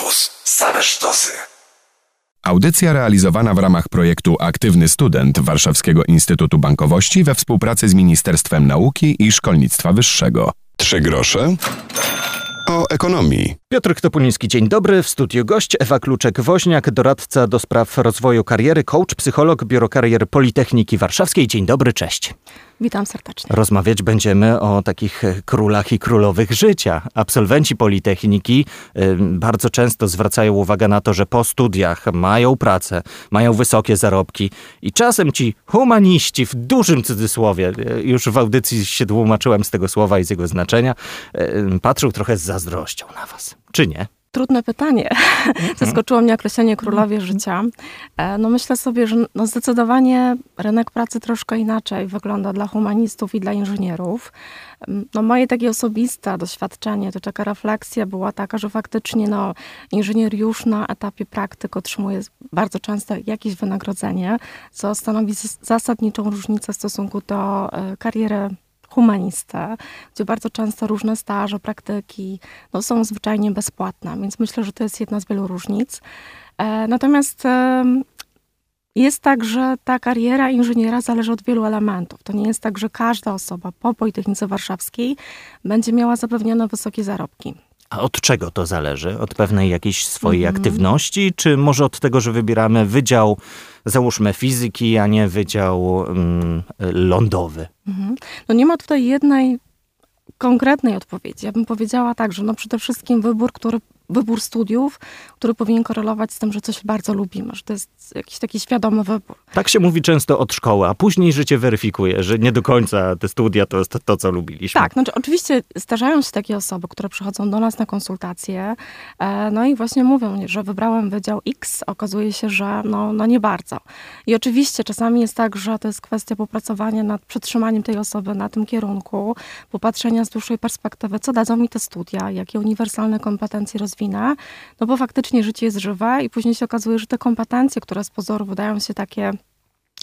Campus. Same sztosy. Audycja realizowana w ramach projektu Aktywny Student Warszawskiego Instytutu Bankowości we współpracy z Ministerstwem Nauki i Szkolnictwa Wyższego. Trzy grosze o ekonomii. Piotr Topuliński, dzień dobry. W studiu gość Ewa Kluczek-Woźniak, doradca do spraw rozwoju kariery, coach, psycholog, biuro karier Politechniki Warszawskiej. Dzień dobry, cześć. Witam serdecznie. Rozmawiać będziemy o takich e, królach i królowych życia. Absolwenci Politechniki y, bardzo często zwracają uwagę na to, że po studiach mają pracę, mają wysokie zarobki i czasem ci humaniści, w dużym cudzysłowie, y, już w audycji się tłumaczyłem z tego słowa i z jego znaczenia, patrzą trochę z zazdrością na was. Czy nie? Trudne pytanie. Mhm. Zaskoczyło mnie określenie królowie mhm. życia. E, no myślę sobie, że no zdecydowanie rynek pracy troszkę inaczej wygląda dla humanistów i dla inżynierów. No moje takie osobiste doświadczenie, to taka refleksja była taka, że faktycznie no, inżynier już na etapie praktyk otrzymuje bardzo często jakieś wynagrodzenie, co stanowi zasadniczą różnicę w stosunku do e, kariery humanistę, gdzie bardzo często różne staże, praktyki no, są zwyczajnie bezpłatne, więc myślę, że to jest jedna z wielu różnic. E, natomiast jest tak, że ta kariera inżyniera zależy od wielu elementów. To nie jest tak, że każda osoba po Politechnice Warszawskiej będzie miała zapewnione wysokie zarobki. A od czego to zależy? Od pewnej jakiejś swojej mm. aktywności, czy może od tego, że wybieramy wydział, załóżmy fizyki, a nie wydział mm, lądowy? Mm. No nie ma tutaj jednej konkretnej odpowiedzi. Ja bym powiedziała tak, że no przede wszystkim wybór, który wybór studiów, który powinien korelować z tym, że coś bardzo lubimy, że to jest jakiś taki świadomy wybór. Tak się mówi często od szkoły, a później życie weryfikuje, że nie do końca te studia to jest to, to co lubiliśmy. Tak, znaczy oczywiście zdarzają się takie osoby, które przychodzą do nas na konsultacje, e, no i właśnie mówią, że wybrałem Wydział X, okazuje się, że no, no nie bardzo. I oczywiście czasami jest tak, że to jest kwestia popracowania nad przetrzymaniem tej osoby na tym kierunku, popatrzenia z dłuższej perspektywy, co dadzą mi te studia, jakie uniwersalne kompetencje rozwijają no bo faktycznie życie jest żywe i później się okazuje, że te kompetencje, które z pozoru wydają się takie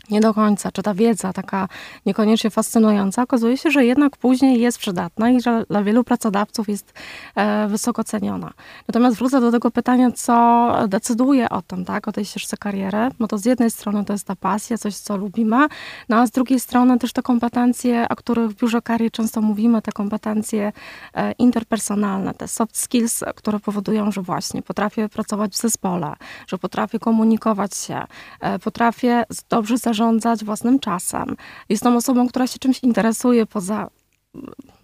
nie do końca, czy ta wiedza taka niekoniecznie fascynująca, okazuje się, że jednak później jest przydatna i że dla wielu pracodawców jest e, wysoko ceniona. Natomiast wrócę do tego pytania, co decyduje o tym, tak, o tej ścieżce kariery, no to z jednej strony to jest ta pasja, coś, co lubimy, no a z drugiej strony też te kompetencje, o których w biurze karier często mówimy, te kompetencje e, interpersonalne, te soft skills, które powodują, że właśnie potrafię pracować w zespole, że potrafię komunikować się, e, potrafię dobrze zarządzać własnym czasem. Jestem osobą, która się czymś interesuje poza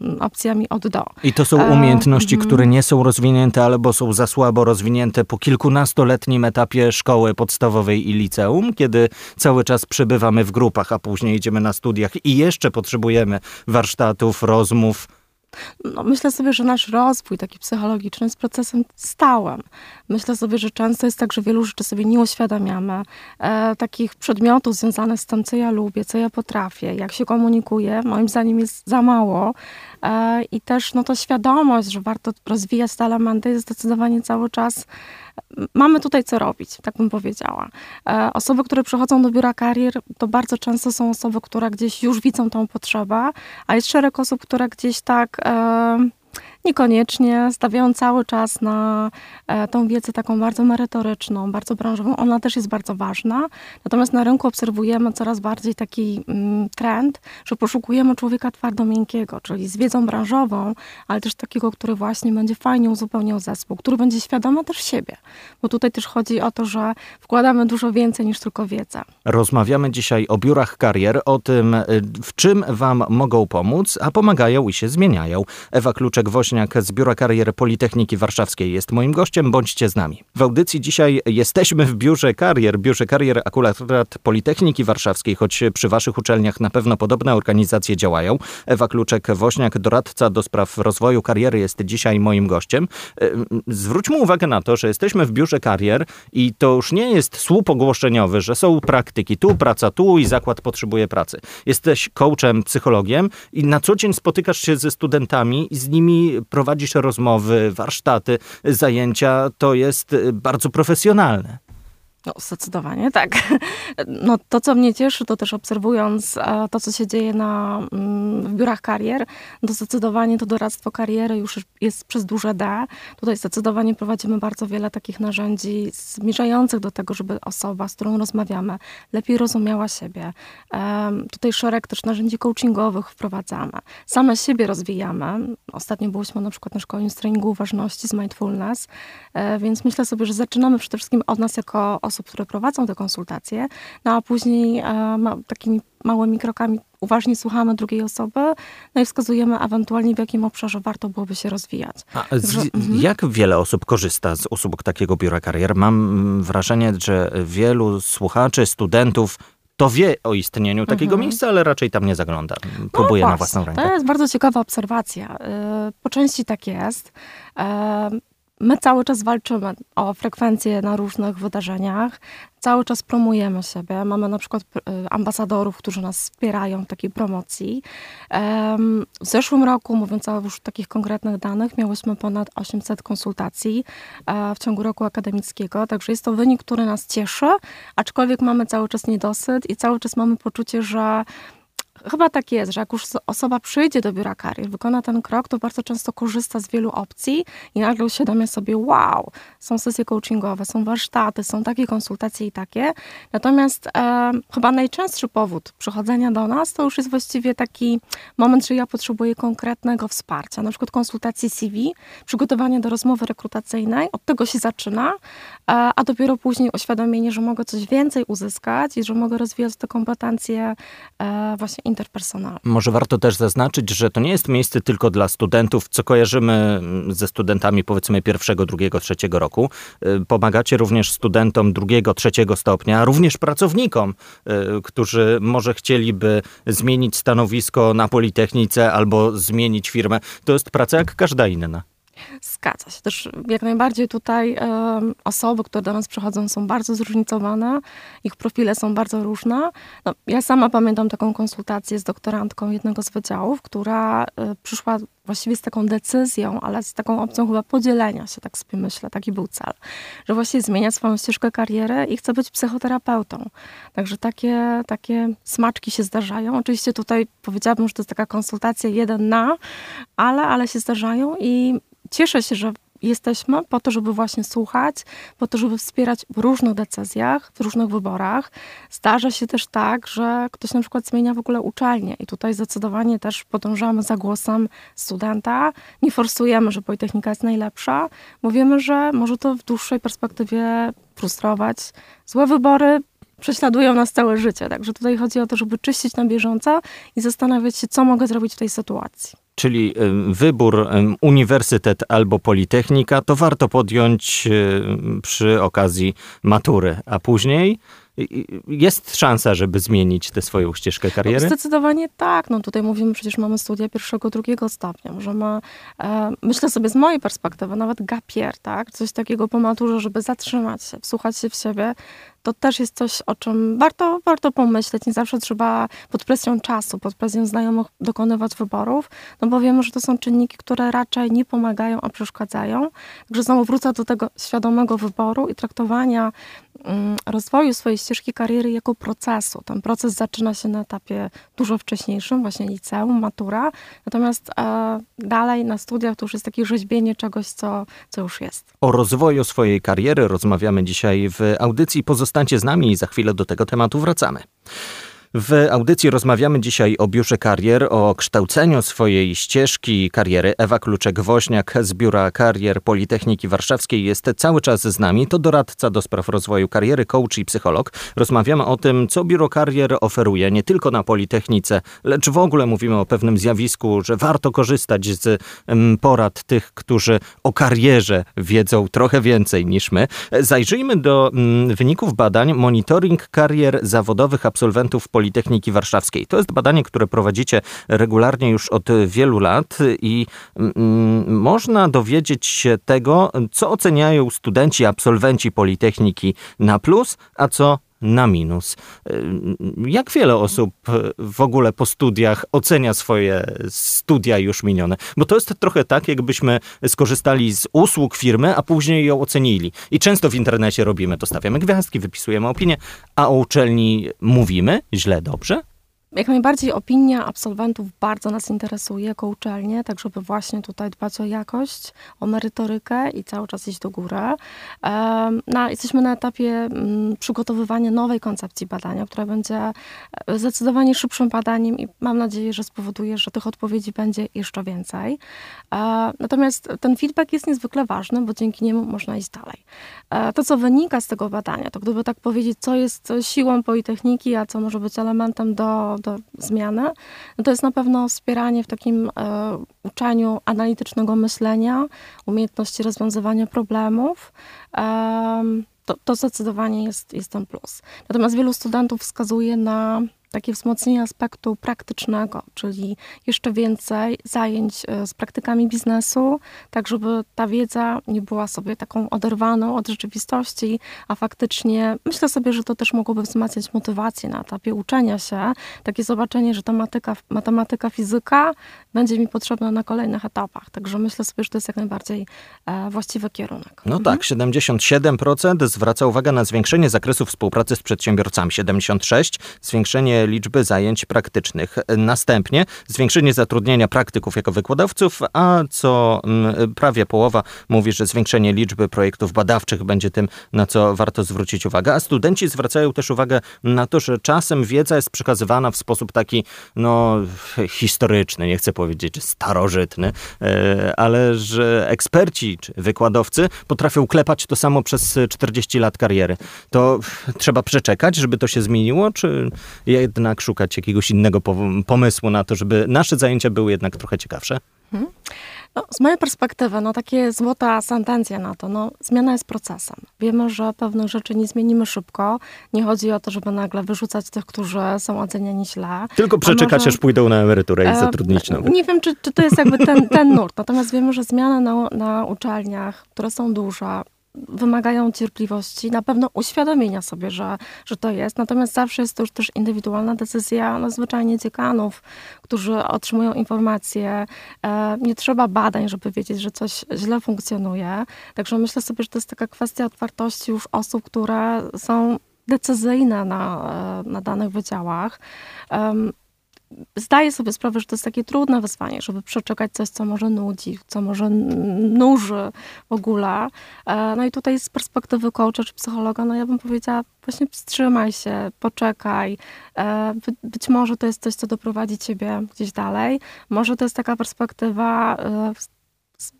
mm, opcjami od do. I to są umiejętności, e, które nie są rozwinięte albo są za słabo rozwinięte po kilkunastoletnim etapie szkoły podstawowej i liceum, kiedy cały czas przebywamy w grupach, a później idziemy na studiach i jeszcze potrzebujemy warsztatów, rozmów no, myślę sobie, że nasz rozwój taki psychologiczny jest procesem stałym. Myślę sobie, że często jest tak, że wielu rzeczy sobie nie uświadamiamy. E, takich przedmiotów związanych z tym, co ja lubię, co ja potrafię, jak się komunikuję, moim zdaniem jest za mało. E, I też no, to świadomość, że warto rozwijać te elementy jest zdecydowanie cały czas mamy tutaj co robić, tak bym powiedziała. E, osoby, które przychodzą do biura karier, to bardzo często są osoby, które gdzieś już widzą tą potrzebę, a jest szereg osób, które gdzieś tak. Niekoniecznie, stawiają cały czas na e, tą wiedzę taką bardzo merytoryczną, bardzo branżową. Ona też jest bardzo ważna. Natomiast na rynku obserwujemy coraz bardziej taki mm, trend, że poszukujemy człowieka twardo-miękkiego, czyli z wiedzą branżową, ale też takiego, który właśnie będzie fajnie uzupełniał zespół, który będzie świadomy też siebie. Bo tutaj też chodzi o to, że wkładamy dużo więcej niż tylko wiedzę. Rozmawiamy dzisiaj o biurach karier, o tym, y, w czym Wam mogą pomóc, a pomagają i się zmieniają. Ewa Kluczek-Woś z Biura Karier Politechniki Warszawskiej jest moim gościem. Bądźcie z nami. W audycji dzisiaj jesteśmy w Biurze Karier. Biurze Karier akurat Politechniki Warszawskiej, choć przy waszych uczelniach na pewno podobne organizacje działają. Ewa Kluczek-Woźniak, doradca do spraw rozwoju kariery jest dzisiaj moim gościem. E, zwróćmy uwagę na to, że jesteśmy w Biurze Karier i to już nie jest słup ogłoszeniowy, że są praktyki, tu praca, tu i zakład potrzebuje pracy. Jesteś coachem, psychologiem i na co dzień spotykasz się ze studentami i z nimi prowadzisz rozmowy, warsztaty, zajęcia, to jest y, bardzo profesjonalne. No, zdecydowanie tak. No, to, co mnie cieszy, to też obserwując e, to, co się dzieje na, mm, w biurach karier, to zdecydowanie to doradztwo kariery już jest przez duże D. Tutaj zdecydowanie prowadzimy bardzo wiele takich narzędzi zmierzających do tego, żeby osoba, z którą rozmawiamy, lepiej rozumiała siebie. Tutaj szereg też narzędzi coachingowych wprowadzamy. Same siebie rozwijamy. Ostatnio byliśmy na przykład na szkoleniu z treningu uważności z mindfulness, e, więc myślę sobie, że zaczynamy przede wszystkim od nas jako osób, które prowadzą te konsultacje, no a później e, takimi małymi krokami uważnie słuchamy drugiej osoby, no i wskazujemy ewentualnie w jakim obszarze warto byłoby się rozwijać. A z, mhm. Jak wiele osób korzysta z usług takiego biura karier? Mam wrażenie, że wielu słuchaczy, studentów to wie o istnieniu takiego mhm. miejsca, ale raczej tam nie zagląda. Próbuje no na własną rękę. To jest bardzo ciekawa obserwacja. Y, po części tak jest. My cały czas walczymy o frekwencję na różnych wydarzeniach, cały czas promujemy siebie. Mamy na przykład y, ambasadorów, którzy nas wspierają w takiej promocji. W zeszłym roku, mówiąc o już takich konkretnych danych, miałyśmy ponad 800 konsultacji e, w ciągu roku akademickiego, także jest to wynik, który nas cieszy, aczkolwiek mamy cały czas niedosyt i cały czas mamy poczucie, że Chyba tak jest, że jak już osoba przyjdzie do biura karier, wykona ten krok, to bardzo często korzysta z wielu opcji i nagle uświadamia sobie, wow, są sesje coachingowe, są warsztaty, są takie konsultacje i takie. Natomiast e, chyba najczęstszy powód przychodzenia do nas to już jest właściwie taki moment, że ja potrzebuję konkretnego wsparcia, na przykład konsultacji CV, przygotowanie do rozmowy rekrutacyjnej, od tego się zaczyna, e, a dopiero później uświadomienie, że mogę coś więcej uzyskać i że mogę rozwijać te kompetencje e, właśnie interpersonalne. Może warto też zaznaczyć, że to nie jest miejsce tylko dla studentów, co kojarzymy mm, ze studentami powiedzmy pierwszego, drugiego, trzeciego roku. Y, pomagacie również studentom drugiego, trzeciego stopnia, również pracownikom, y, którzy może chcieliby zmienić stanowisko na Politechnice albo zmienić firmę. To jest praca jak każda inna. Zgadza się. Też jak najbardziej tutaj osoby, które do nas przychodzą, są bardzo zróżnicowane, ich profile są bardzo różne. No, ja sama pamiętam taką konsultację z doktorantką jednego z wydziałów, która y, przyszła właściwie z taką decyzją, ale z taką opcją chyba podzielenia się, tak sobie myślę, taki był cel, że właściwie zmienia swoją ścieżkę kariery i chce być psychoterapeutą. Także takie, takie smaczki się zdarzają. Oczywiście tutaj powiedziałabym, że to jest taka konsultacja jeden na, ale, ale się zdarzają i cieszę się, że jesteśmy po to, żeby właśnie słuchać, po to, żeby wspierać w różnych decyzjach, w różnych wyborach. Zdarza się też tak, że ktoś na przykład zmienia w ogóle uczelnię i tutaj zdecydowanie też podążamy za głosem studenta. Nie forsujemy, że Politechnika jest najlepsza. Mówimy, że może to w dłuższej perspektywie frustrować. Złe wybory prześladują nas całe życie. Także tutaj chodzi o to, żeby czyścić na bieżąco i zastanawiać się, co mogę zrobić w tej sytuacji czyli wybór uniwersytet albo politechnika, to warto podjąć przy okazji matury, a później jest szansa, żeby zmienić tę swoją ścieżkę kariery? Zdecydowanie tak. No tutaj mówimy, przecież mamy studia pierwszego, drugiego stopnia. Możemy, e, myślę sobie z mojej perspektywy, nawet gapier, tak? Coś takiego po maturze, żeby zatrzymać się, wsłuchać się w siebie, to też jest coś, o czym warto, warto pomyśleć. Nie zawsze trzeba pod presją czasu, pod presją znajomych dokonywać wyborów, no bo wiemy, że to są czynniki, które raczej nie pomagają, a przeszkadzają. Także znowu wrócę do tego świadomego wyboru i traktowania mm, rozwoju swojej ścieżki kariery jako procesu. Ten proces zaczyna się na etapie dużo wcześniejszym, właśnie liceum, matura, natomiast e, dalej na studiach to już jest takie rzeźbienie czegoś, co, co już jest. O rozwoju swojej kariery rozmawiamy dzisiaj w audycji pozostałych Zostańcie z nami i za chwilę do tego tematu wracamy. W audycji rozmawiamy dzisiaj o biurze karier, o kształceniu swojej ścieżki kariery. Ewa Kluczek-Woźniak z Biura Karier Politechniki Warszawskiej jest cały czas z nami. To doradca do spraw rozwoju kariery, coach i psycholog. Rozmawiamy o tym, co Biuro Karier oferuje nie tylko na Politechnice, lecz w ogóle mówimy o pewnym zjawisku, że warto korzystać z porad tych, którzy o karierze wiedzą trochę więcej niż my. Zajrzyjmy do wyników badań Monitoring Karier Zawodowych Absolwentów Politechniki Politechniki Warszawskiej. To jest badanie, które prowadzicie regularnie już od wielu lat i mm, można dowiedzieć się tego, co oceniają studenci, absolwenci Politechniki na plus, a co na minus. Jak wiele osób w ogóle po studiach ocenia swoje studia już minione? Bo to jest trochę tak, jakbyśmy skorzystali z usług firmy, a później ją ocenili. I często w internecie robimy to, stawiamy gwiazdki, wypisujemy opinię, a o uczelni mówimy źle, dobrze? Jak najbardziej opinia absolwentów bardzo nas interesuje jako uczelnie, tak żeby właśnie tutaj dbać o jakość, o merytorykę i cały czas iść do góry. No, jesteśmy na etapie mm, przygotowywania nowej koncepcji badania, która będzie e, zdecydowanie szybszym badaniem i mam nadzieję, że spowoduje, że tych odpowiedzi będzie jeszcze więcej. E, natomiast ten feedback jest niezwykle ważny, bo dzięki niemu można iść dalej. E, to, co wynika z tego badania, to gdyby tak powiedzieć, co jest siłą Politechniki, a co może być elementem do do zmiany, no to jest na pewno wspieranie w takim e, uczeniu analitycznego myślenia, umiejętności rozwiązywania problemów. To, to zdecydowanie jest, jest ten plus. Natomiast wielu studentów wskazuje na takie wzmocnienie aspektu praktycznego, czyli jeszcze więcej zajęć e, z praktykami biznesu, tak żeby ta wiedza nie była sobie taką oderwaną od rzeczywistości, a faktycznie myślę sobie, że to też mogłoby wzmacniać motywację na etapie uczenia się, takie zobaczenie, że ta matematyka, fizyka będzie mi potrzebna na kolejnych etapach. Także myślę sobie, że to jest jak najbardziej e, właściwy kierunek. No mhm. tak, 77% zwraca uwagę na zwiększenie zakresu współpracy z przedsiębiorcami, 76% zwiększenie liczby zajęć praktycznych. Następnie zwiększenie zatrudnienia praktyków jako wykładowców, a co mm, prawie połowa mówi, że zwiększenie liczby projektów badawczych będzie tym, na co warto zwrócić uwagę. A studenci zwracają też uwagę na to, że czasem wiedza jest przekazywana w sposób taki, no, historyczny, nie chcę powiedzieć, starożytny, e, ale że eksperci czy wykładowcy potrafią klepać to samo przez 40 lat kariery. To trzeba przeczekać, żeby to się zmieniło, czy jednak szukać jakiegoś innego pomysłu na to, żeby nasze zajęcia były jednak trochę ciekawsze? Hmm. No, z mojej perspektywy, no takie złota sentencja na to, no zmiana jest procesem. Wiemy, że pewnych rzeczy nie zmienimy szybko. Nie chodzi o to, żeby nagle wyrzucać tych, którzy są oceniani źle. Tylko przeczekać, może, aż pójdą na emeryturę i e, zatrudnić nowych. Nie wiem, czy, czy to jest jakby ten, ten nurt. Natomiast wiemy, że zmiany na, na uczelniach, które są duże, wymagają cierpliwości, na pewno uświadomienia sobie, że, że to jest. Natomiast zawsze jest to już też indywidualna decyzja, no zwyczajnie dziekanów, którzy otrzymują informacje. E, nie trzeba badań, żeby wiedzieć, że coś źle funkcjonuje. Także myślę sobie, że to jest taka kwestia otwartości już osób, które są decyzyjne na, e, na danych wydziałach zdaję sobie sprawę, że to jest takie trudne wyzwanie, żeby przeczekać coś, co może nudzi, co może nuży w ogóle. E, no i tutaj z perspektywy coacha czy psychologa, no ja bym powiedziała, właśnie wstrzymaj się, poczekaj. E, być może to jest coś, co doprowadzi ciebie gdzieś dalej. Może to jest taka perspektywa e,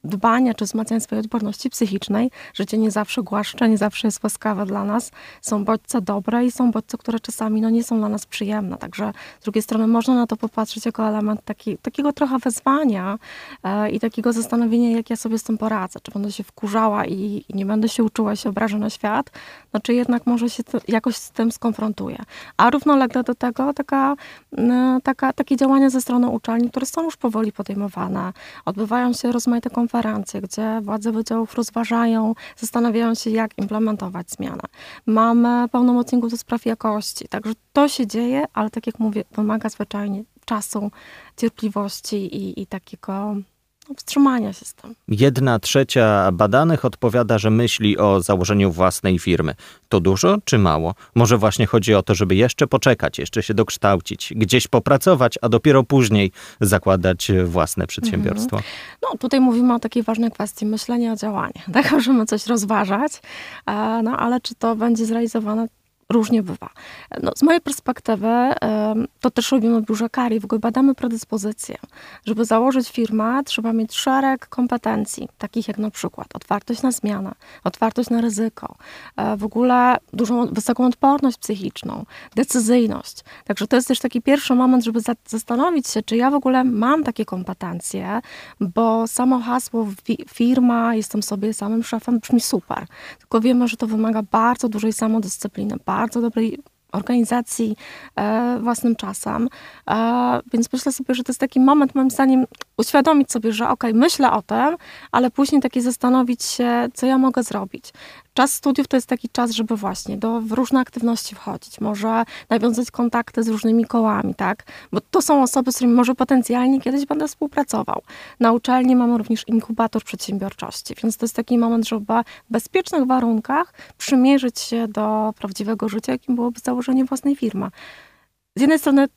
dbania czy wzmacniania swojej odporności psychicznej. Życie nie zawsze głaszcze, nie zawsze jest łaskawe dla nas. Są bodźce dobre i są bodźce, które czasami no, nie są dla nas przyjemne. Także z drugiej strony można na to popatrzeć jako element taki, takiego trochę wezwania e, i takiego zastanowienia, jak ja sobie z tym poradzę. Czy będę się wkurzała i, i nie będę się uczyła się obrażę na świat, no czy jednak może się to, jakoś z tym skonfrontuję. A równolegle do tego taka, taka, takie działania ze strony uczelni, które są już powoli podejmowane. Odbywają się rozmaite konferencje, gdzie władze wydziałów rozważają, zastanawiają się, jak implementować zmianę. Mamy pełnomocników do spraw jakości, także to się dzieje, ale tak jak mówię, wymaga zwyczajnie czasu, cierpliwości i, i takiego wstrzymania się z tym. Jedna trzecia badanych odpowiada, że myśli o założeniu własnej firmy. To dużo czy mało? Może właśnie chodzi o to, żeby jeszcze poczekać, jeszcze się dokształcić, gdzieś popracować, a dopiero później zakładać własne przedsiębiorstwo. Mhm. No tutaj mówimy o takiej ważnej kwestii myślenia o działaniu. Tak, możemy coś rozważać, e, no ale czy to będzie zrealizowane różnie bywa. No, z mojej perspektywy, to też robimy w biurze kari, w ogóle badamy predyspozycje. Żeby założyć firmę, trzeba mieć szereg kompetencji, takich jak na przykład otwartość na zmianę, otwartość na ryzyko, e, w ogóle dużą, wysoką odporność psychiczną, decyzyjność. Także to jest też taki pierwszy moment, żeby zastanowić się, czy ja w ogóle mam takie kompetencje, bo samo hasło firma, jestem sobie samym szefem brzmi super. Tylko wiemy, że to wymaga bardzo dużej samodyscypliny, bardzo dobrej organizacji e, własnym czasem. E, więc myślę sobie, że to jest taki moment, moim zdaniem, uświadomić sobie, że ok, myślę o tym, ale później taki zastanowić się, co ja mogę zrobić. Czas studiów to jest taki czas, żeby właśnie do, w różne aktywności wchodzić, może nawiązać kontakty z różnymi kołami, tak? Bo to są osoby, z którymi może potencjalnie kiedyś będę współpracował. Na uczelni mamy również inkubator przedsiębiorczości, więc to jest taki moment, żeby w bezpiecznych warunkach przymierzyć się do prawdziwego życia, jakim byłoby założenie własnej firmy. Z jednej strony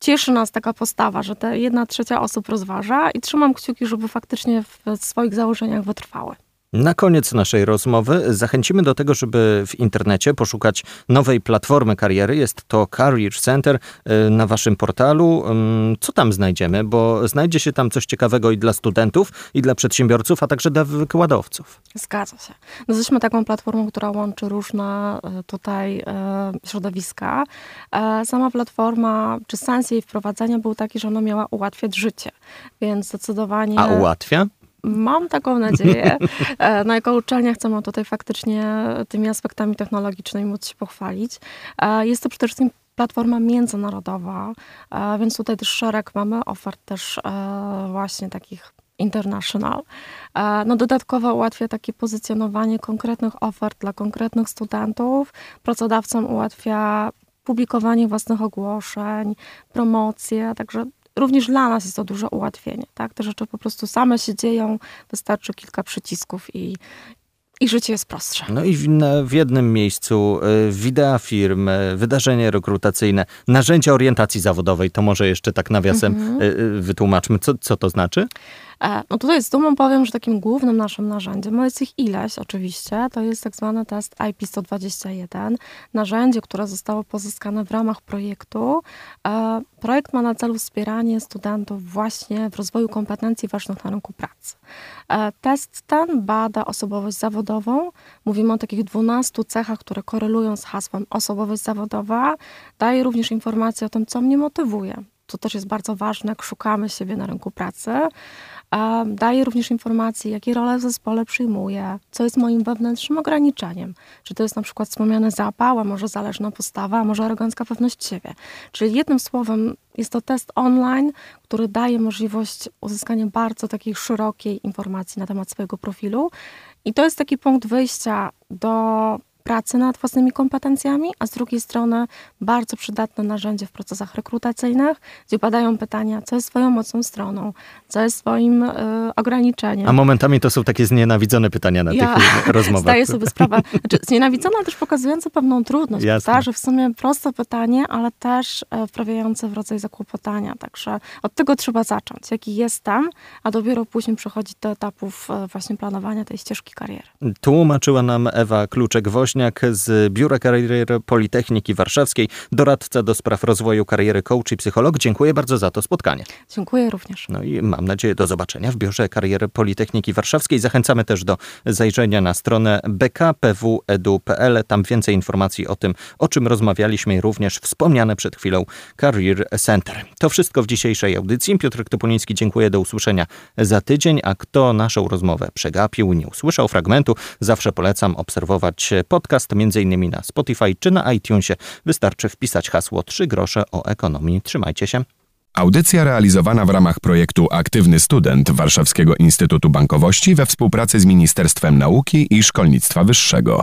cieszy nas taka postawa, że te jedna trzecia osób rozważa i trzymam kciuki, żeby faktycznie w swoich założeniach wytrwały. Na koniec naszej rozmowy zachęcimy do tego, żeby w internecie poszukać nowej platformy kariery. Jest to Career Center y, na waszym portalu. Co tam znajdziemy? Bo znajdzie się tam coś ciekawego i dla studentów, i dla przedsiębiorców, a także dla wykładowców. Zgadza się. No, jesteśmy taką platformą, która łączy różne y, tutaj y, środowiska. E, sama platforma, czy sens jej wprowadzenia był taki, że ona miała ułatwiać życie, więc zdecydowanie... A ułatwia? Mam taką nadzieję. E, no jako uczelnia chcemy tutaj faktycznie tymi aspektami technologicznymi móc się pochwalić. E, jest to przede wszystkim platforma międzynarodowa, e, więc tutaj też szereg mamy ofert też właśnie takich international. No dodatkowo ułatwia takie pozycjonowanie konkretnych ofert dla konkretnych studentów. Pracodawcom ułatwia publikowanie własnych ogłoszeń, promocje, także również dla nas jest to duże ułatwienie. Tak? Te rzeczy po prostu same się dzieją, wystarczy kilka przycisków i, i życie jest prostsze. No i w, w jednym miejscu y, wideo firm, y, wydarzenie rekrutacyjne, narzędzia orientacji zawodowej, to może jeszcze tak nawiasem. Y, wytłumaczmy, co, co to znaczy? E, no tutaj z dumą powiem, że takim głównym naszym narzędziem, no jest ich ileś oczywiście, to jest tak zwany test IP121, narzędzie, które zostało pozyskane w ramach projektu. E, projekt ma na celu wspieranie studentów właśnie w rozwoju kompetencji ważnych na rynku pracy. E, test ten bada osobowość zawodową. Mówimy o takich 12 cechach, które korelują z hasłem osobowość zawodowa. Daje również informacje o tym, co mnie motywuje. To też jest bardzo ważne, jak szukamy siebie na rynku pracy. Daje również informacje, jakie role w zespole przyjmuję, co jest moim wewnętrznym ograniczeniem. Czy to jest na przykład wspomniany zapał, a może zależna postawa, a może arogancka pewność siebie. Czyli jednym słowem jest to test online, który daje możliwość uzyskania bardzo takiej szerokiej informacji na temat swojego profilu. I to jest taki punkt wyjścia do pracy nad własnymi kompetencjami, a z drugiej strony bardzo przydatne narzędzie w procesach rekrutacyjnych, gdzie badają pytania, co jest swoją mocną stroną, co jest swoim y, ograniczeniem. A momentami to są takie znienawidzone pytania na ja tych rozmowach. Zdaję sobie sprawę. Znaczy, znienawidzone, ale też pokazujące pewną trudność, że w sumie proste pytanie, ale też e, wprawiające w rodzaj zakłopotania. Także od tego trzeba zacząć, jaki jestem, a dopiero później przechodzić do etapów e, właśnie planowania tej ścieżki kariery. Tłumaczyła nam Ewa Kluczek-Woś, Woźniak z Biura Kariery Politechniki Warszawskiej, doradca do spraw rozwoju kariery coach i psycholog. Dziękuję bardzo za to spotkanie. Dziękuję również. No i mam nadzieję do zobaczenia w Biurze Kariery Politechniki Warszawskiej. Zachęcamy też do zajrzenia na stronę bkpw.edu.pl. Tam więcej informacji o tym, o czym rozmawialiśmy i również wspomniane przed chwilą Career Center. To wszystko w dzisiejszej audycji. Piotr Topuliński dziękuję, do usłyszenia za tydzień, a kto naszą rozmowę przegapił, nie usłyszał fragmentu, zawsze polecam obserwować pod podcast, m.in. na Spotify czy na iTunesie. Wystarczy wpisać hasło 3 grosze o ekonomii. Trzymajcie się. Audycja realizowana w ramach projektu Aktywny Student Warszawskiego Instytutu Bankowości we współpracy z Ministerstwem Nauki i Szkolnictwa Wyższego.